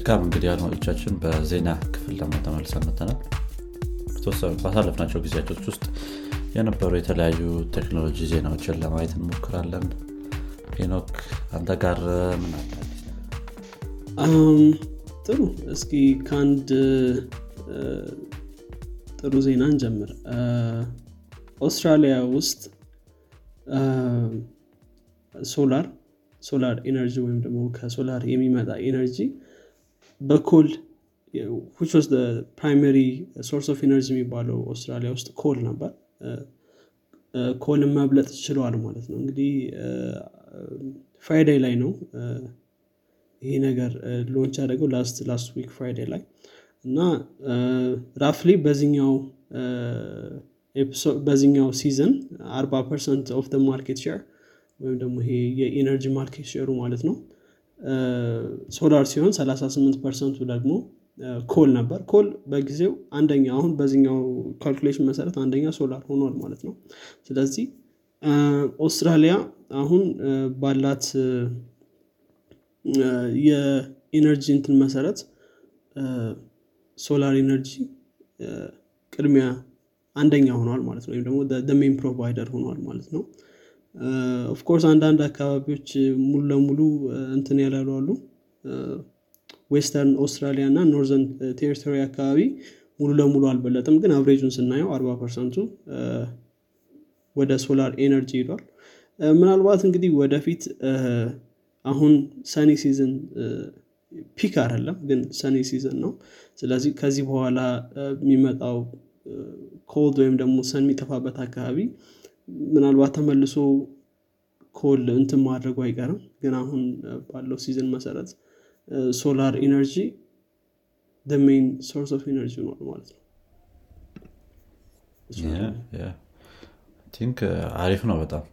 መልካም እንግዲህ አድማጮቻችን በዜና ክፍል ደግሞ ተመልሰን መተናል ባሳለፍናቸው ጊዜያቶች ውስጥ የነበሩ የተለያዩ ቴክኖሎጂ ዜናዎችን ለማየት እንሞክራለን። ሄኖክ አንተ ጋር ምን ጥሩ እስኪ ከአንድ ጥሩ ዜና እንጀምር። ኦስትራሊያ ውስጥ solar solar energy ወይም ደግሞ ከሶላር የሚመጣ energy በ coal was the primary source of energy የሚባለው ኦስትራሊያ ውስጥ coal ነበር። coal ን መብለጥ ችለዋል ማለት ነው። እንግዲህ Friday ላይ ነው ይሄ ነገር launch ያደረገው last last week Friday ላይ እና roughly በዚኛው በዚኛው season 40 percent of market share ወይም ደግሞ ይሄ የ energy market share ኡ ማለት ነው ሶላር ሲሆን 38 percent ኡ ደግሞ coal ነበር። coal በጊዜው አንደኛ አሁን በዚኛው calculation መሰረት አንደኛ ሶላር ሆኗል ማለት ነው። ስለዚህ ኦስትራሊያ አሁን ባላት የ energy እንትን መሰረት solar energy ቅድሚያ አንደኛ ሆኗል ማለት ነው። ወይም ደግሞ main provider ሆኗል ማለት ነው of course አንዳንድ አካባቢዎች ሙሉ ለሙሉ እንትን ያላሉ አሉ. ዌስተርን ኦስትራሊያ እና ኖርዘርን ቴሪቶሪ አካባቢ ሙሉ ለሙሉ አልበለጥም ግን average ኡን ስናየው አርባ percent ኡ ወደ solar energy ሂዷል ምናልባት እንግዲህ ወደፊት አሁን sunny season peak አይደለም ግን sunny season ነው። ስለዚህ ከዚህ በኋላ የሚመጣው cold ወይም ደግሞ sun የሚጠፋበት አካባቢ ምናልባት ተመልሶ coal እንትን ማድረጉ አይቀርም። ግን አሁን ባለው season መሰረት solar energy main source of energy ሆኗል ማለት ነው። think አሪፍ ነው በጣም።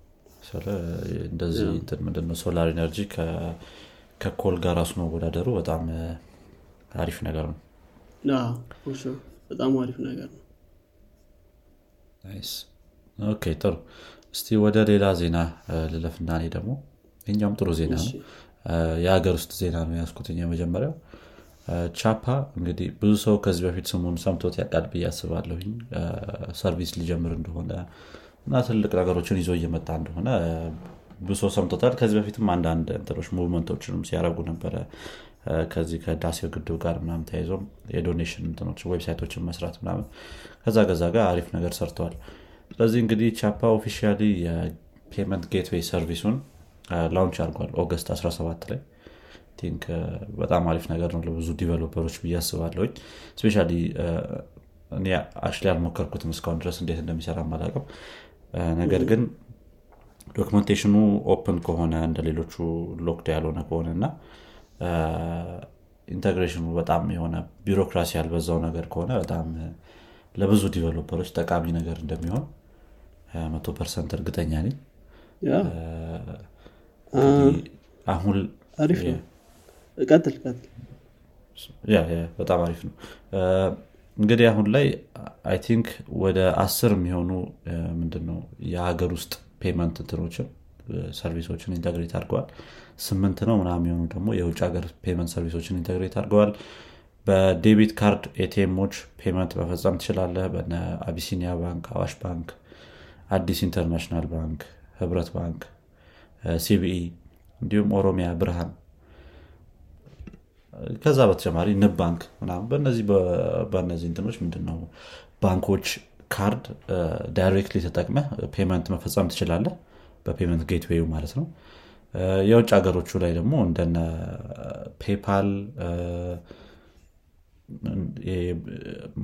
እንደዚህ ምንድነው? solar energy ከ coal ጋር ራሱ መወዳደሩ በጣም አሪፍ ነገር ነው። በጣም አሪፍ ነገር ነው okay ጥሩ። እስቲ ወደ ሌላ ዜና ልለፍና እኔ ደግሞ። ይኛውም ጥሩ ዜና ነው። የሀገር ውስጥ ዜና ነው ያስኩትኝ የመጀመሪያው። ቻፓ እንግዲህ ብዙ ሰው ከዚህ በፊት ስሙን ሰምቶት ያውቃል ብዬ አስባለሁኝ። service ሊጀምር እንደሆነ እና ትልቅ ነገሮችን ይዞ እየመጣ እንደሆነ ሰው ሰምቶታል። ከዚህ በፊትም አንዳንድ እንትኖች movement ኦችንም ሲያደረጉ ነበረ። ከዚህ ከህዳሴው ግድብ ጋር ምናምን ተያይዞም የ donation website ኦችን መስራት ምናምን ከዛ ገዛ ጋር አሪፍ ነገር ሰርተዋል ስለዚህ እንግዲህ ቻፓ officially የ payment gateway service ኡን launch አድርጓል August 17 ላይ. think በጣም አሪፍ ነገር ነው ለብዙ developer ኦች ብዬ አስባለሁኝ። especially እኔ actually አልሞከርኩትም እስካሁን ድረስ እንዴት እንደሚሰራ አላቅም ነገር ግን documentation ኡ open ከሆነ እንደ ሌሎቹ locked ያልሆነ ከሆነ እና integration ኡ በጣም የሆነ ቢሮክራሲ ያልበዛው ነገር ከሆነ በጣም ለብዙ developer ኦች ጠቃሚ ነገር እንደሚሆን መቶ percent እርግጠኛ ነኝ። አሁን አሪፍ ነው። ቀጥል ቀጥል። በጣም አሪፍ ነው። እንግዲህ አሁን ላይ I think ወደ አስር የሚሆኑ ምንድነው የሀገር ውስጥ payment እንትኖችን service ኦችን integrate አድርገዋል። ስምንት ነው ምና የሚሆኑ ደግሞ የውጭ ሀገር payment service ኦችን integrate አድርገዋል በ debit card ATM ኦች payment መፈጸም ትችላለህ። በነ አቢሲኒያ ባንክ አዋሽ ባንክ አዲስ ኢንተርናሽናል ባንክ ህብረት ባንክ CBE እንዲሁም ኦሮሚያ ብርሃን። ከዛ በተጨማሪ ንብ ባንክ በነዚህ በነዚህ እንትኖች ምንድነው ባንኮች ካርድ directly ተጠቅመ payment መፈጸም ትችላለህ። በ payment gateway ኡ ማለት ነው። የውጭ ሀገሮቹ ላይ ደግሞ እንደነ PayPal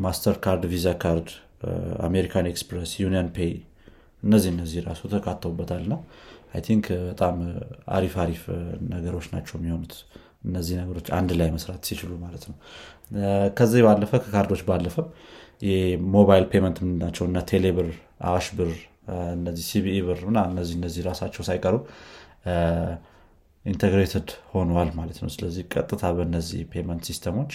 Mastercard Visa card American Express UnionPay እነዚህ እነዚህ ራሱ ተካተውበታል። ና I think በጣም አሪፍ አሪፍ ነገሮች ናቸው የሚሆኑት። እነዚህ ነገሮች አንድ ላይ መስራት ሲችሉ ማለት ነው። ከዚህ ባለፈ ከካርዶች ባለፈም የሞባይል payment ምንናቸው እነ ቴሌብር አዋሽ ብር እነዚህ CBE ብር ና እነዚህ እነዚህ ራሳቸው ሳይቀሩ integrated ሆነዋል ማለት ነው። ስለዚህ ቀጥታ በእነዚህ payment system ኦች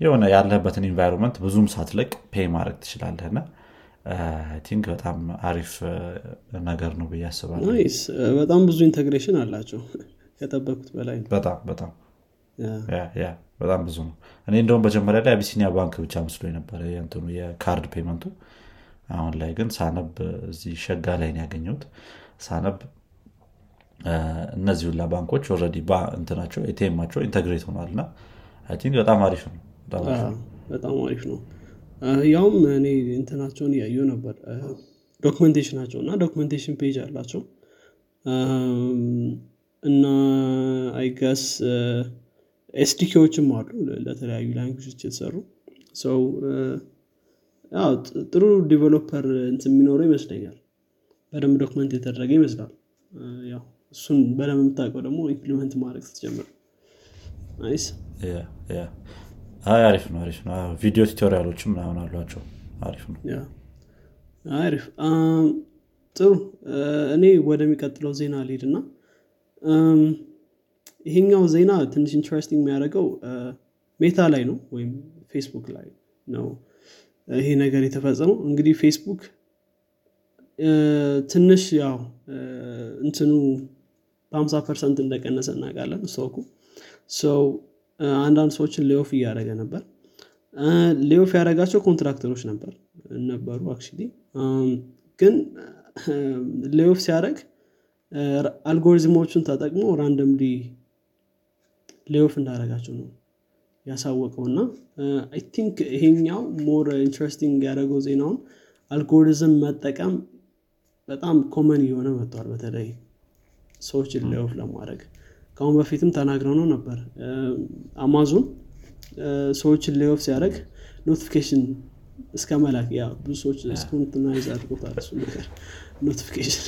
የሆነ ያለበትን environment ብዙም ሳትለቅ pay ማድረግ ትችላለህ ና think በጣም አሪፍ ነገር ነው ብዬ አስባለሁ። በጣም ብዙ integration አላቸው ከጠበቁት በላይ በጣም በጣም በጣም ብዙ ነው። እኔ እንደውም መጀመሪያ ላይ አቢሲኒያ ባንክ ብቻ መስሎ ነበረ የንትኑ የ card payment ኡ አሁን ላይ ግን ሳነብ እዚህ ሸጋ ላይ ነው ያገኘሁት። ሳነብ እነዚህ ሁላ ባንኮች already እንትናቸው ATM ኣቸው integrate ሆኗል እና think በጣም አሪፍ ነው። በጣም አሪፍ ነው። ያውም እኔ እንትናቸውን እያየው ነበር። documentation ኣቸው እና documentation page አላቸው። እና I guess SDK ዎችም አሉ ለተለያዩ language ኦች የተሰሩ። ሰው ጥሩ developer የሚኖረው ይመስለኛል። በደንብ document የተደረገ ይመስላል። እሱን በደንብ የምታውቀው ደግሞ implement ማድረግ ስትጀምር አሪፍ ነው አሪፍ ነው። video tutorial ኦችም ምናምን አሏቸው። አሪፍ ነው። አሪፍ። ጥሩ። እኔ ወደሚቀጥለው ዜና ልሄድ እና ይሄኛው ዜና ትንሽ interesting የሚያደርገው ሜታ ላይ ነው ወይም ፌስቡክ ላይ ነው ይሄ ነገር የተፈጸመው። እንግዲህ ፌስቡክ ትንሽ ያው እንትኑ በ50 percent እንደቀነሰ እናውቃለን stock ኡ ሰው አንዳንድ ሰዎችን lay off እያደረገ ነበር. lay off ያደረጋቸው contractor ኦች ነበር ነበሩ actually ግን lay off ሲያደረግ አልጎሪዝሞቹን ተጠቅሞ randomly lay off እንዳደረጋቸው ነው ያሳወቀው እና I think ይሄኛው more interesting ያደረገው ዜናውን አልጎሪዝም መጠቀም በጣም common እየሆነ መጥቷል በተለይ ሰዎችን lay off ለማድረግ ከአሁን በፊትም ተናግረው ነው ነበር። አማዞን ሰዎችን lay off ሲያደረግ notification እስከ መላክ yeah ብዙ ሰዎች ይዝ አድርጎታል እሱ ነገር notification።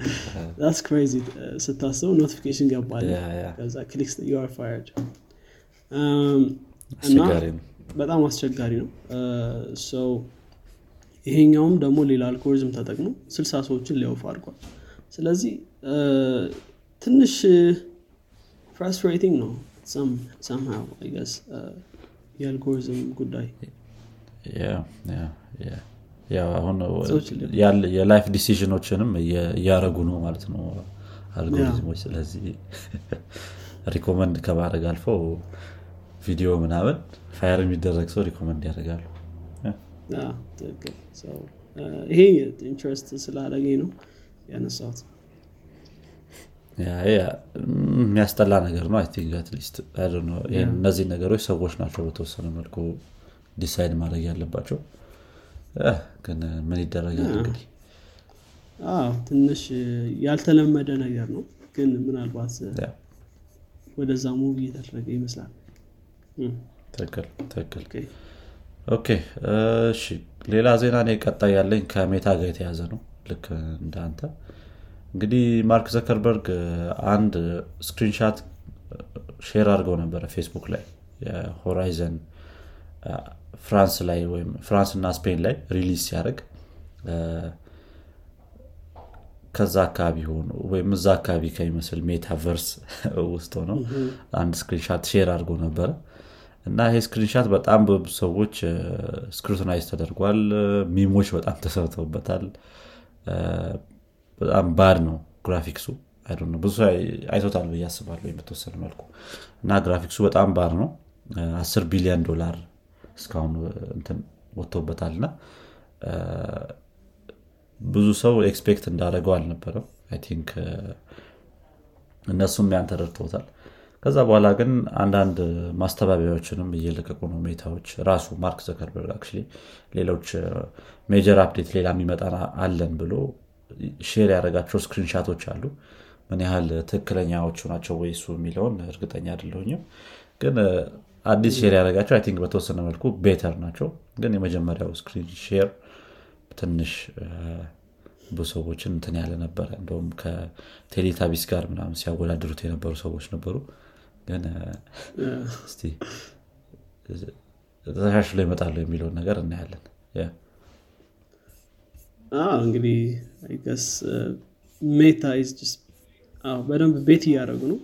It's crazy ስታስበው notification ይገባል ከዛ click you're fired እና በጣም አስቸጋሪ ነው። ሰው ይሄኛውም ደግሞ ሌላ አልጎሪዝም ተጠቅሞ ስልሳ ሰዎችን lay off አድርጓል። ስለዚህ ትንሽ frustrating ነው ሰምሃው I guess የ algorithm ጉዳይ አሁን የ life decision ኦችንም እያረጉ ነው ማለት ነው አልጎሪዝሞች ስለዚህ recommend ከማድረግ አልፈው ቪዲዮ ምናምን fire የሚደረግ ሰው recommend ያደርጋሉ። ይሄ interest ስላደረገኝ ነው ያነሳት የሚያስጠላ ነገር ነው at least እነዚህ ነገሮች ሰዎች ናቸው በተወሰነ መልኩ decide ማድረግ ያለባቸው። ግን ምን ይደረጋል እንግዲህ? ትንሽ ያልተለመደ ነገር ነው። ግን ምናልባት ወደዛ move እየተደረገ ይመስላል። ትክክል ትክክል። okay እሺ። ሌላ ዜና እኔ ቀጣይ ያለኝ ከሜታ ጋር የተያዘ ነው። ልክ እንዳንተ እንግዲህ ማርክ ዘከርበርግ አንድ screenshot share አድርገው ነበረ ፌስቡክ ላይ። የሆራይዘን ፍራንስ ላይ ወይም ፍራንስ እና ስፔን ላይ release ሲያደርግ ከዛ አካባቢ ሆኖ ወይም እዛ አካባቢ ከሚመስል metaverse ውስጥ ሆነው አንድ screenshot share አድርጎ ነበረ። እና ይሄ screenshot በጣም በብዙ ሰዎች scrutinize ተደርጓል። meme ኦች በጣም ተሰርተውበታል በጣም bad ነው ግራፊክሱ። ብዙ አይቶታል ብዬ አስባለሁ በተወሰነ መልኩ። እና ግራፊክሱ በጣም bad ነው። አስር ቢሊዮን ዶላር እስካሁን እንትን ወጥቶበታል። እና ብዙ ሰው expect እንዳደረገው አልነበረም። think እነሱም ያን ተረድተውታል። ከዛ በኋላ ግን አንዳንድ ማስተባበያዎችንም እየለቀቁ ነው። ሜታዎች ራሱ ማርክ ዘከርበርግ ሌሎች major update ሌላ የሚመጣ አለን ብሎ share ያደረጋቸው screenshot ኦች አሉ። ምን ያህል ትክክለኛዎቹ ናቸው ወይ የሚለውን እርግጠኛ አይደለሁኝም። ግን አዲስ share ያደረጋቸው I think በተወሰነ መልኩ better ናቸው። ግን የመጀመሪያው screen share ትንሽ ብዙ ሰዎችን እንትን ያለ ነበረ። እንደውም ከቴሌታቢስ ጋር ምናምን ሲያወዳድሩት የነበሩ ሰዎች ነበሩ። ግን እስቲ ተሻሽሎ ይመጣሉ የሚለውን ነገር እናያለን እንግዲህ I guess ሜታ በደንብ bet እያደረጉ ነው።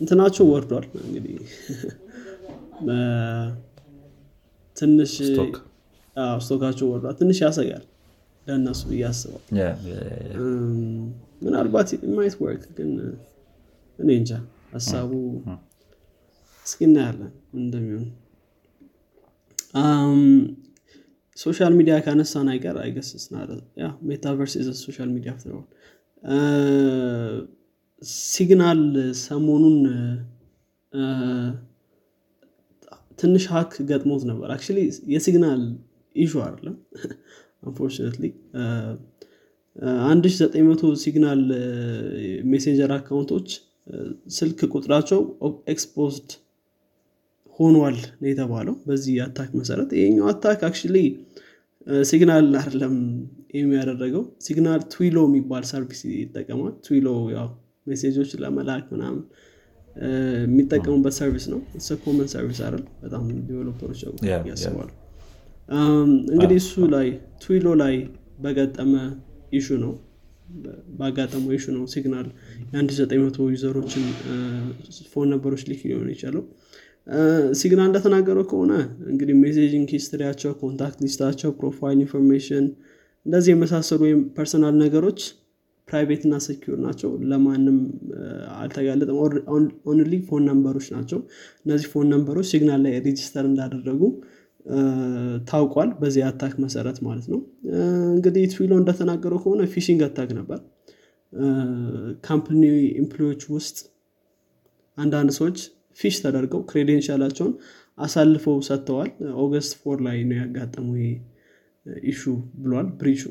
እንትናቸው ወርዷል እንግዲህ። ትንሽ stock ኣቸው ወርዷል። ትንሽ ያሰጋል ለእነሱ ብዬ አስባል ምናልባት might work ግን እኔ እንጃ። ሀሳቡ እስኪ እናያለን እንደሚሆን social media ካነሳን አይቀር I guess metaverse social media ሲግናል ሰሞኑን ትንሽ hack ገጥሞት ነበር. hack የሲግናል issue አይደለም። unfortunately አንድ ሺ ዘጠኝ መቶ ሲግናል ሜሴንጀር account ኦች ስልክ ቁጥራቸው exposed ሆኗል ነው የተባለው። በዚህ attack መሰረት ይሄኛው attack hack ሲግናል አይደለም የሚያደረገው ሲግናል ትዊሊዮ የሚባል service ይጠቀማል። ትዊሊዮ ያው message ኦች ለመላክ ምናምን የሚጠቀሙበት service ነው። common service አይደል? በጣም developer ኦች ያስባሉ። እንግዲህ እሱ ላይ ትዊሊዮ ላይ በገጠመ issue ነው። ባጋጠመው issue ነው ሲግናል የ1900 user ኦችን phone number ኦች leak ሊሆን የቻለው ሲግናል እንደተናገረው ከሆነ እንግዲህ messaging history ያቸው contact list ኣቸው profile information እንደዚህ የመሳሰሉ ወይም personal ነገሮች private እና secure ናቸው። ለማንም አልተጋለጠም። only phone number ኦች ናቸው። እነዚህ phone number ኦች Signal ላይ register እንዳደረጉ ታውቋል። በዚህ attack መሰረት ማለት ነው። እንግዲህ Twilio እንደተናገረው ከሆነ phishing attack ነበር። company employee ዎች ውስጥ አንዳንድ ሰዎች phish ተደርገው credential ኣቸውን አሳልፈው ሰጥተዋል። August four ላይ ነው ያጋጠመው issue ብሏል breach ኡ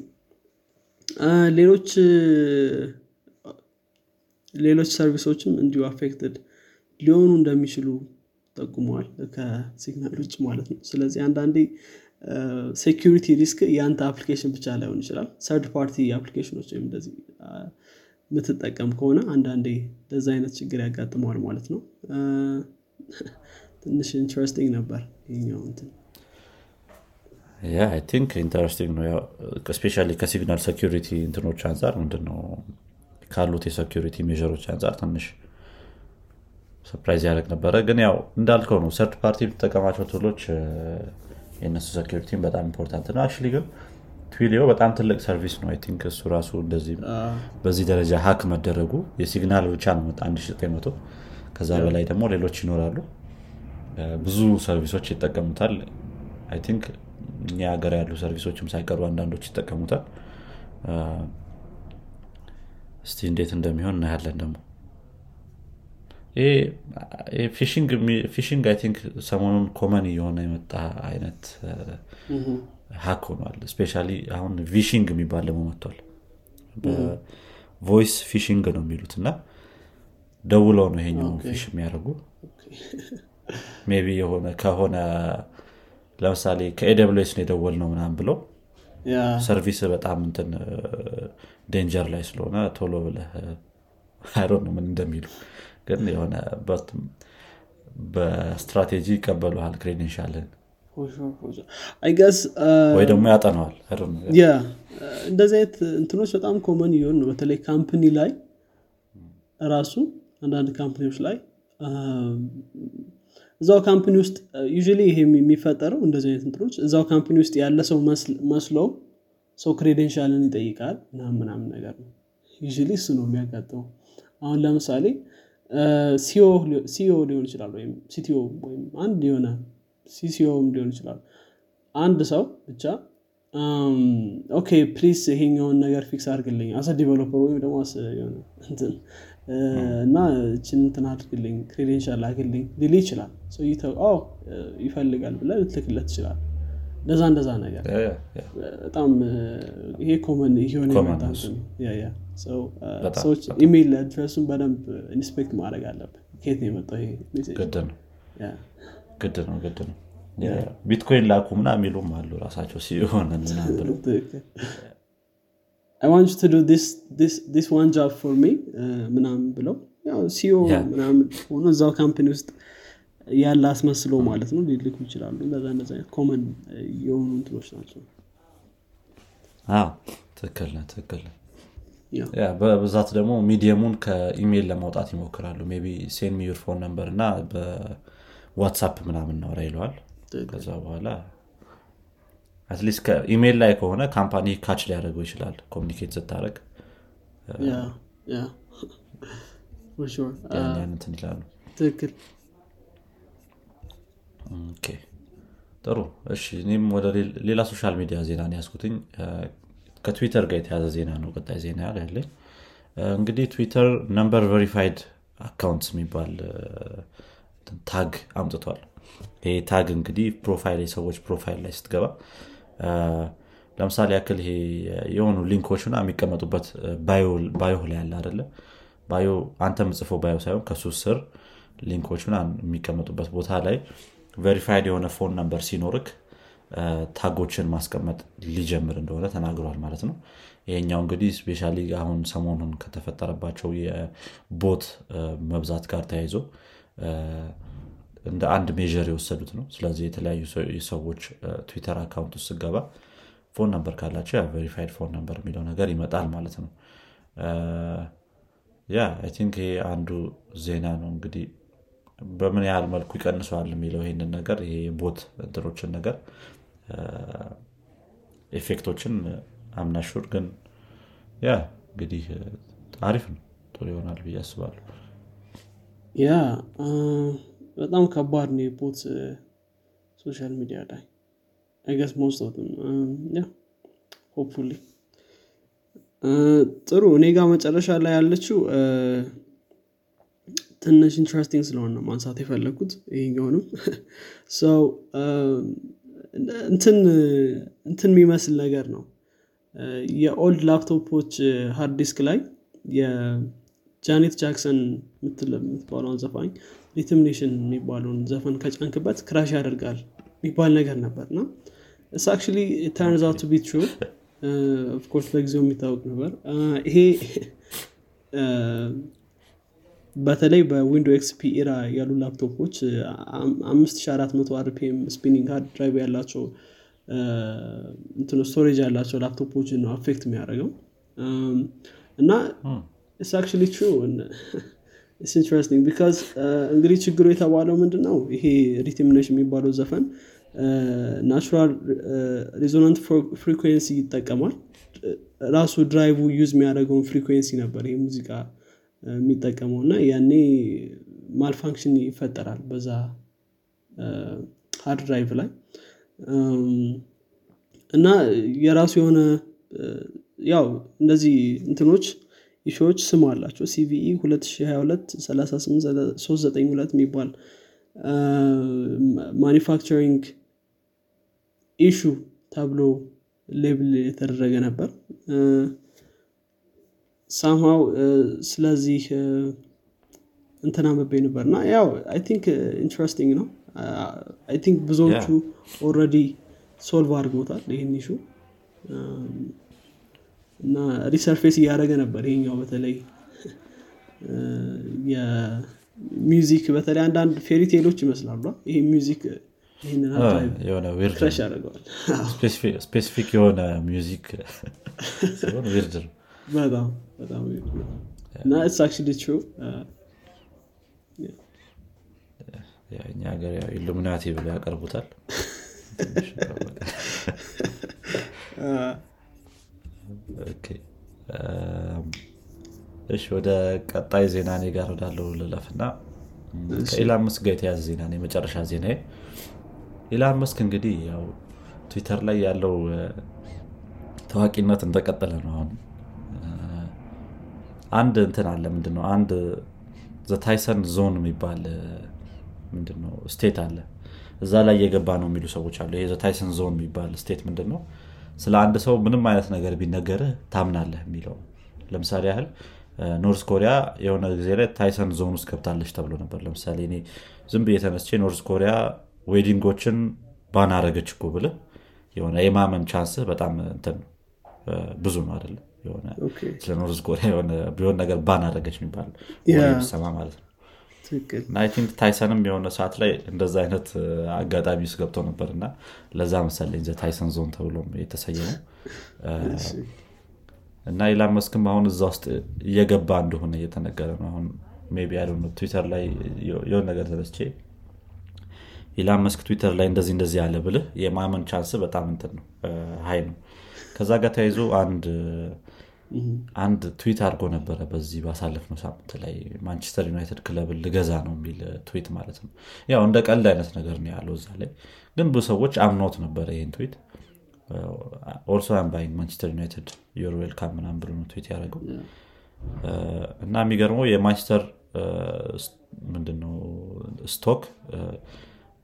ሌሎች ሌሎች service ኦችም እንዲሁ affected ሊሆኑ እንደሚችሉ ጠቁመዋል ከ Signal ውጭ ማለት ነው። ስለዚህ አንዳንዴ security risk የአንተ application ብቻ ላይሆን ይችላል። third party application ኦች ወይም እንደዚህ የምትጠቀም ከሆነ አንዳንዴ ለዛ አይነት ችግር ያጋጥመዋል ማለት ነው። ትንሽ interesting ነበር ይኛው ነው። specially ከ Signal security እንትኖች አንጻር ምንድነው? ካሉት የ security measure ኦች አንጻር ትንሽ surprise ያደረግ ነበረ። ግን ያው እንዳልከው ነው። third party የምትጠቀማቸው tool ኦች የእነሱ security ን በጣም important ነው። አክ ግን Twilio በጣም ትልቅ service ነው። think እሱ ራሱ እንደዚህ በዚህ ደረጃ hack መደረጉ የ Signal ብቻ ነው 1900 ከዛ በላይ ደግሞ ሌሎች ይኖራሉ። ብዙ service ኦች ይጠቀሙታል። I think እኛ ሀገር ያሉ service ኦችም ሳይቀሩ አንዳንዶች ይጠቀሙታል። እስቲ እንዴት እንደሚሆን እናያለን ደግሞ። phishing I think ሰሞኑን common እየሆነ የመጣ አይነት hack ሆኗል። specially አሁን vishing የሚባል ደግሞ መጥቷል። በ voice phishing ነው የሚሉት እና ደውለው ነው ይሄኛው phish የሚያደርጉ። ቢ የሆነ ከሆነ ለምሳሌ ከኤደብስ ነው የደወል ነው ምናም ብለው ሰርቪስ በጣም እንትን ዴንጀር ላይ ስለሆነ ቶሎ ብለህ አይሮ ነው ምን እንደሚሉ። ግን የሆነ በስትራቴጂ ይቀበሉሃል ክሬዴንሻልን ወይ ደግሞ ያጠነዋል። ያ እንደዚህ አይነት እንትኖች በጣም ኮመን እየሆን ነው። በተለይ ካምፕኒ ላይ ራሱ አንዳንድ company ዎች ላይ እዛው company ውስጥ usually ይሄ የሚፈጠረው እንደዚህ አይነት እንትኖች እዛው company ውስጥ ያለ ሰው መስለው ሰው credential ን ይጠይቃል ምናምን ምናምን ነገር ነው። ዩ እሱ ነው የሚያጋጥመው። አሁን ለምሳሌ CEO ሊሆን ይችላል ወይም CTO ወይም አንድ የሆነ CISO ም ሊሆን ይችላል። አንድ ሰው ብቻ okay ፕሊስ ይሄኛውን ነገር ፊክስ አድርግልኝ አሰ ዲቨሎፐር ወይም ደግሞ እና እችን እንትን አድርግልኝ ክሬዴንሻል አግልኝ ሊል ይችላል። ይፈልጋል ብለ ልትልክለት ይችላል እንደዛ እንደዛ ነገር በጣም ይሄ ኮመን እየሆነ ሰዎች ኢሜይል አድረሱን በደንብ ኢንስፔክት ማድረግ አለብን ከየት ነው የመጣው ይሄ ግድ ነው ግድ ነው። ቢትኮይን ላኩ ምና የሚሉም አሉ ራሳቸው ሲሆነ ምናምን ብለው። ምናምን ሆኖ እዛው company ውስጥ ያለ አስመስሎ ማለት ነው ሊልኩ ይችላሉ። እንደዛ እንደዛ common የሆኑ እንትኖች ናቸው። ትክክል ትክክል በብዛት ደግሞ medium ኡን ከ email ለማውጣት ይሞክራሉ። maybe send me your phone number እና በ WhatsApp ምናምን ነውራ ይለዋል። ከዛ በኋላ at least ከ email ላይ ከሆነ company catch ሊያደርገው ይችላል communicate ስታደረግ ትክክል። ጥሩ። እሺ እኔም ወደ ሌላ social media ዜና ያስኩትኝ ከትዊተር ጋር የተያዘ ዜና ነው ቀጣይ ዜና ያለኝ እንግዲህ Twitter number verified account የሚባል tag አምጥቷል። ይሄ tag እንግዲህ profile የሰዎች profile ላይ ስትገባ ለምሳሌ ያክል ይሄ የሆኑ link ኦችና የሚቀመጡበት bio ላይ ያለ አደለ bio አንተ ምጽፎ bio ሳይሆን ከሱ ስር link ኦች የሚቀመጡበት ቦታ ላይ verified የሆነ phone number ሲኖርክ tag ኦችን ማስቀመጥ ሊጀምር እንደሆነ ተናግሯል ማለት ነው። ይሄኛው እንግዲህ specially አሁን ሰሞኑን ከተፈጠረባቸው የ bot መብዛት ጋር ተያይዞ እንደ አንድ measure የወሰዱት ነው። ስለዚህ የተለያዩ የሰዎች Twitter account ውስጥ ስገባ phone number ካላቸው verified phone number የሚለው ነገር ይመጣል ማለት ነው። yeah think ይሄ አንዱ ዜና ነው። እንግዲህ በምን ያህል መልኩ ይቀንሰዋል የሚለው ይህንን ነገር ይሄ bot እንትኖችን ነገር effect ኦችን I'm not sure ግን yeah እንግዲህ አሪፍ ነው። ጥሩ ይሆናል ብዬ አስባለሁ yeah በጣም ከባድ ነው የ bot social media ላይ። I guess most hopefully። ጥሩ እኔ ጋር መጨረሻ ላይ ያለችው ትንሽ interesting ስለሆነ ነው ማንሳት የፈለግኩት ይሄኛውንም። ሰው እንትን የሚመስል ነገር ነው። የ old laptop ኦች hard disk ላይ የ Janet Jackson የምትባለውን ዘፋኝ Rhythm Nation የሚባለውን ዘፈን ከጫንክበት crash ያደርጋል የሚባል ነገር ነበር እና it's actually turns out be true of course በጊዜው የሚታወቅ ነበር። ይሄ በተለይ በ Windows XP era ያሉ ላፕቶፖች 5400 RPM spinning hard drive ያላቸው እንትኖ storage ያላቸው ላፕቶፖችን ነው affect የሚያደርገው። እና it's actually true it's interesting because እንግዲህ ችግሩ የተባለው ምንድን ነው ይሄ Rhythm Nation የሚባለው ዘፈን natural resonant frequency ይጠቀማል። ራሱ drive use የሚያደርገውን frequency ነበር ይሄ ሙዚቃ የሚጠቀመው እና ያኔ malfunction ይፈጠራል በዛ hard drive ላይ። እና የራሱ የሆነ ያው እንደዚህ እንትኖች issue ዎች ስም አላቸው። CVE 2022 392 የሚባል manufacturing issue ተብሎ label የተደረገ ነበር። somehow ስለዚህ እንትና maybe ነበር እና ያው I think interesting ነው። I think ብዙዎቹ already solve አድርጎታል ይህን issue እና resurface እያደረገ ነበር ይሄኛው በተለይ። የ music በተለይ አንዳንድ fairy tale ኦች ይመስላሉ። ይሄ music specific የሆነ ሲሆን weird ነው። በጣም በጣም እና it's actually true እኛ ሀገር ኢሉሚናቲ ብለው ያቀርቡታል እሺ ወደ ቀጣይ ዜና እኔ ጋር ወዳለው ልለፍና ከኢላን መስክ ጋር የተያዘ ዜና የመጨረሻ ዜና ኢላን መስክ እንግዲህ ያው ትዊተር ላይ ያለው ታዋቂነት እንደቀጠለ ነው አሁን። አንድ እንትን አለ ምንድነው? አንድ the Tyson Zone የሚባል ምንድነው? state አለ። እዛ ላይ የገባ ነው የሚሉ ሰዎች አሉ። ይሄ the Tyson Zone የሚባል state ምንድን ነው ስለ አንድ ሰው ምንም አይነት ነገር ቢነገርህ ታምናለህ የሚለው ለምሳሌ ያህል ኖርዝ ኮሪያ የሆነ ጊዜ ላይ Tyson Zone ውስጥ ገብታለች ተብሎ ነበር። ለምሳሌ እኔ ዝም ብዬ ተነስቼ ኖርዝ ኮሪያ wedding ኦችን ban አረገች እኮ ብልህ የሆነ የማመን chance ህ በጣም እንትን ብዙ ነው አይደለም ስለ ኖርዝ ኮሪያ ቢሆን ነገር ban የሚባል ሰማ ማለት ነው I think ታይሰንም የሆነ ሰዓት ላይ እንደዛ አይነት አጋጣሚ ውስጥ ገብቶ ነበር እና ለዛ መሰለኝ the Tyson Zone ተብሎ የተሰየመው። እና ኢላን መስክም አሁን እዛ ውስጥ እየገባ እንደሆነ እየተነገረ ነው። አሁን ቢ ያለ ትዊተር ላይ የሆነ ነገር ተነስቼ ኢላን መስክ ትዊተር ላይ እንደዚህ እንደዚህ ያለ ብልህ የማመን chance በጣም እንትን ነው high ነው። ከዛ ጋር ተያይዞ አንድ አንድ ትዊት አድርጎ ነበረ በዚህ ባሳለፍነው ሳምንት ላይ ማንቸስተር ዩናይትድ ክለብን ልገዛ ነው የሚል ትዊት ማለት ነው። ያው እንደ ቀልድ አይነት ነገር ነው ያለው እዛ ላይ። ግን ብዙ ሰዎች አምኖት ነበረ ይህን ትዊት also I'm buying Manchester United you're welcome ምናም ብሎ ነው ትዊት ያደረገው። እና የሚገርመው የማንቸስተር ምንድነው stock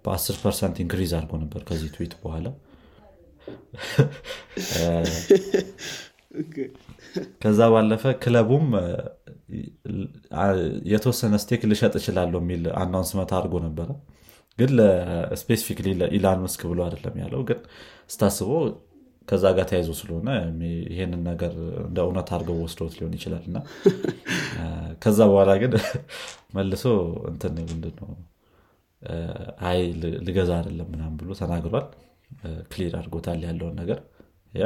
በ10 percent increase አድርጎ ነበር ከዚህ ትዊት በኋላ ከዛ ባለፈ ክለቡም የተወሰነ stake ልሸጥ እችላለሁ የሚል announcement አድርጎ ነበረ። ግን specifically ለኢላን መስክ ብሎ አይደለም ያለው። ግን ስታስቦ ከዛ ጋር ተያይዞ ስለሆነ ይሄንን ነገር እንደ እውነት አድርገው ወስዶት ሊሆን ይችላል። እና ከዛ በኋላ ግን መልሶ እንትን ምንድነው አይ ልገዛ አይደለም ምናም ብሎ ተናግሯል። clear አድርጎታል ያለውን ነገር። ያ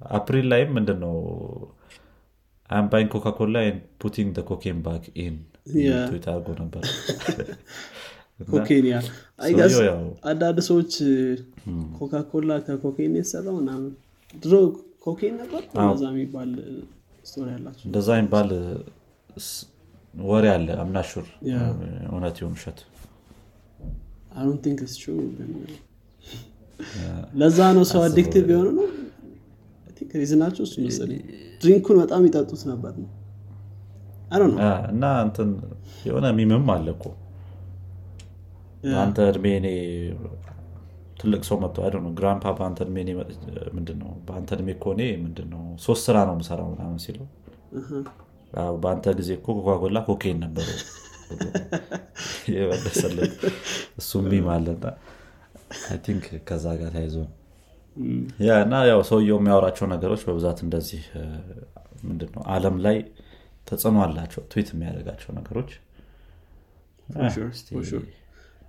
አፕሪል ላይም ምንድነው? I'm buying Coca-Cola putting cocaine back in tweet አድርጎ ነበር. ኮኬን አንዳንድ ሰዎች ኮካኮላ ከ cocaine የተሰራው ምናምን ድሮ cocaine ነበር? እንደዛ የሚባል story ያላቸው እንደዛ የሚባል ወሬ አለ። I'm not sure እውነት ይሁን ውሸት? I think ለዛ ነው ሰው addictive የሆነ ነው? ሪዝናቸው እሱ መሰለኝ. ድሪንኩን በጣም ይጠጡት ነበር ነው? እና እንትን የሆነ ሚምም አለ እኮ። በአንተ እድሜ እኔ ትልቅ ሰው መጥቶ አይ ነው ግራምፓ በአንተ እድሜ ምንድነው? በአንተ እድሜ እኮ እኔ ምንድነው? ሶስት ስራ ነው ምሰራው ምናምን ሲለው በአንተ ጊዜ እኮ ኮካኮላ ኮኬን ነበረ የመለሰለት እሱ ሚም አለና think ከዛ ጋር ተያይዞ ያ እና ያው ሰውየው የሚያወራቸው ነገሮች በብዛት እንደዚህ ምንድነው? አለም ላይ ተጽዕኖ አላቸው ትዊት የሚያደርጋቸው ነገሮች።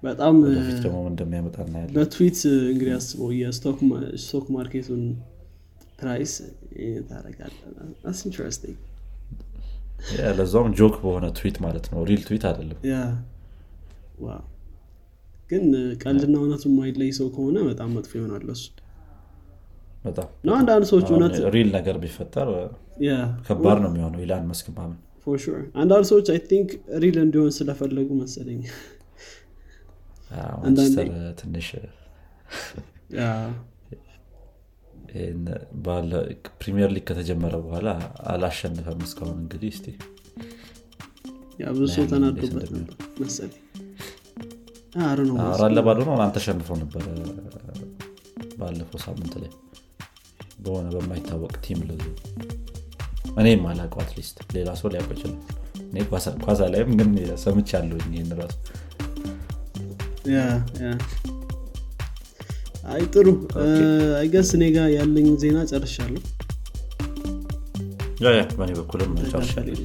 በጣም ወደፊት ደግሞ እንደሚያመጣ እናያለን። በትዊት እንግዲህ አስበው የ stock market ኡን price ታረጋለህ ለዛውም joke በሆነ ትዊት ማለት ነው። real tweet አይደለም ግን ቀልድና እውነቱ የማይለይ ሰው ከሆነ በጣም መጥፎ ይሆናል ለሱ በጣም አንዳንድ ሰዎች እውነት real ነገር ቢፈጠር ከባድ ነው የሚሆነው ኢላን መስክ ማመን አንዳንድ ሰዎች I think real እንዲሆን ስለፈለጉ መሰለኝ። ማንቸስተር ትንሽ ፕሪሚየር ሊግ ከተጀመረ በኋላ አላሸንፈም እስካሁን እንግዲህ እስቲ ብዙ ሰው ተናዶበት ነበር መሰለኝ አራት ለባዶ ነው። አንተ ተሸንፈው ነበረ ባለፈው ሳምንት ላይ በሆነ በማይታወቅ team ለ እኔም አላውቀው at least ሌላ ሰው ሊያውቀው ይችላል። እኔ ኳሳ ላይም ግን ሰምች ያለሁ ይህን ራሱ አይ ጥሩ። I guess እኔ ጋር ያለኝ ዜና ጨርሻለሁ። በእኔ በኩልም ጨርሻለሁ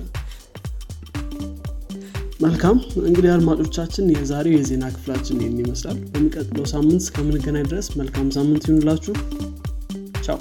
መልካም። እንግዲህ አድማጮቻችን የዛሬው የዜና ክፍላችን ይህን ይመስላል። በሚቀጥለው ሳምንት እስከምንገናኝ ድረስ መልካም ሳምንት ይሁንላችሁ። ቻው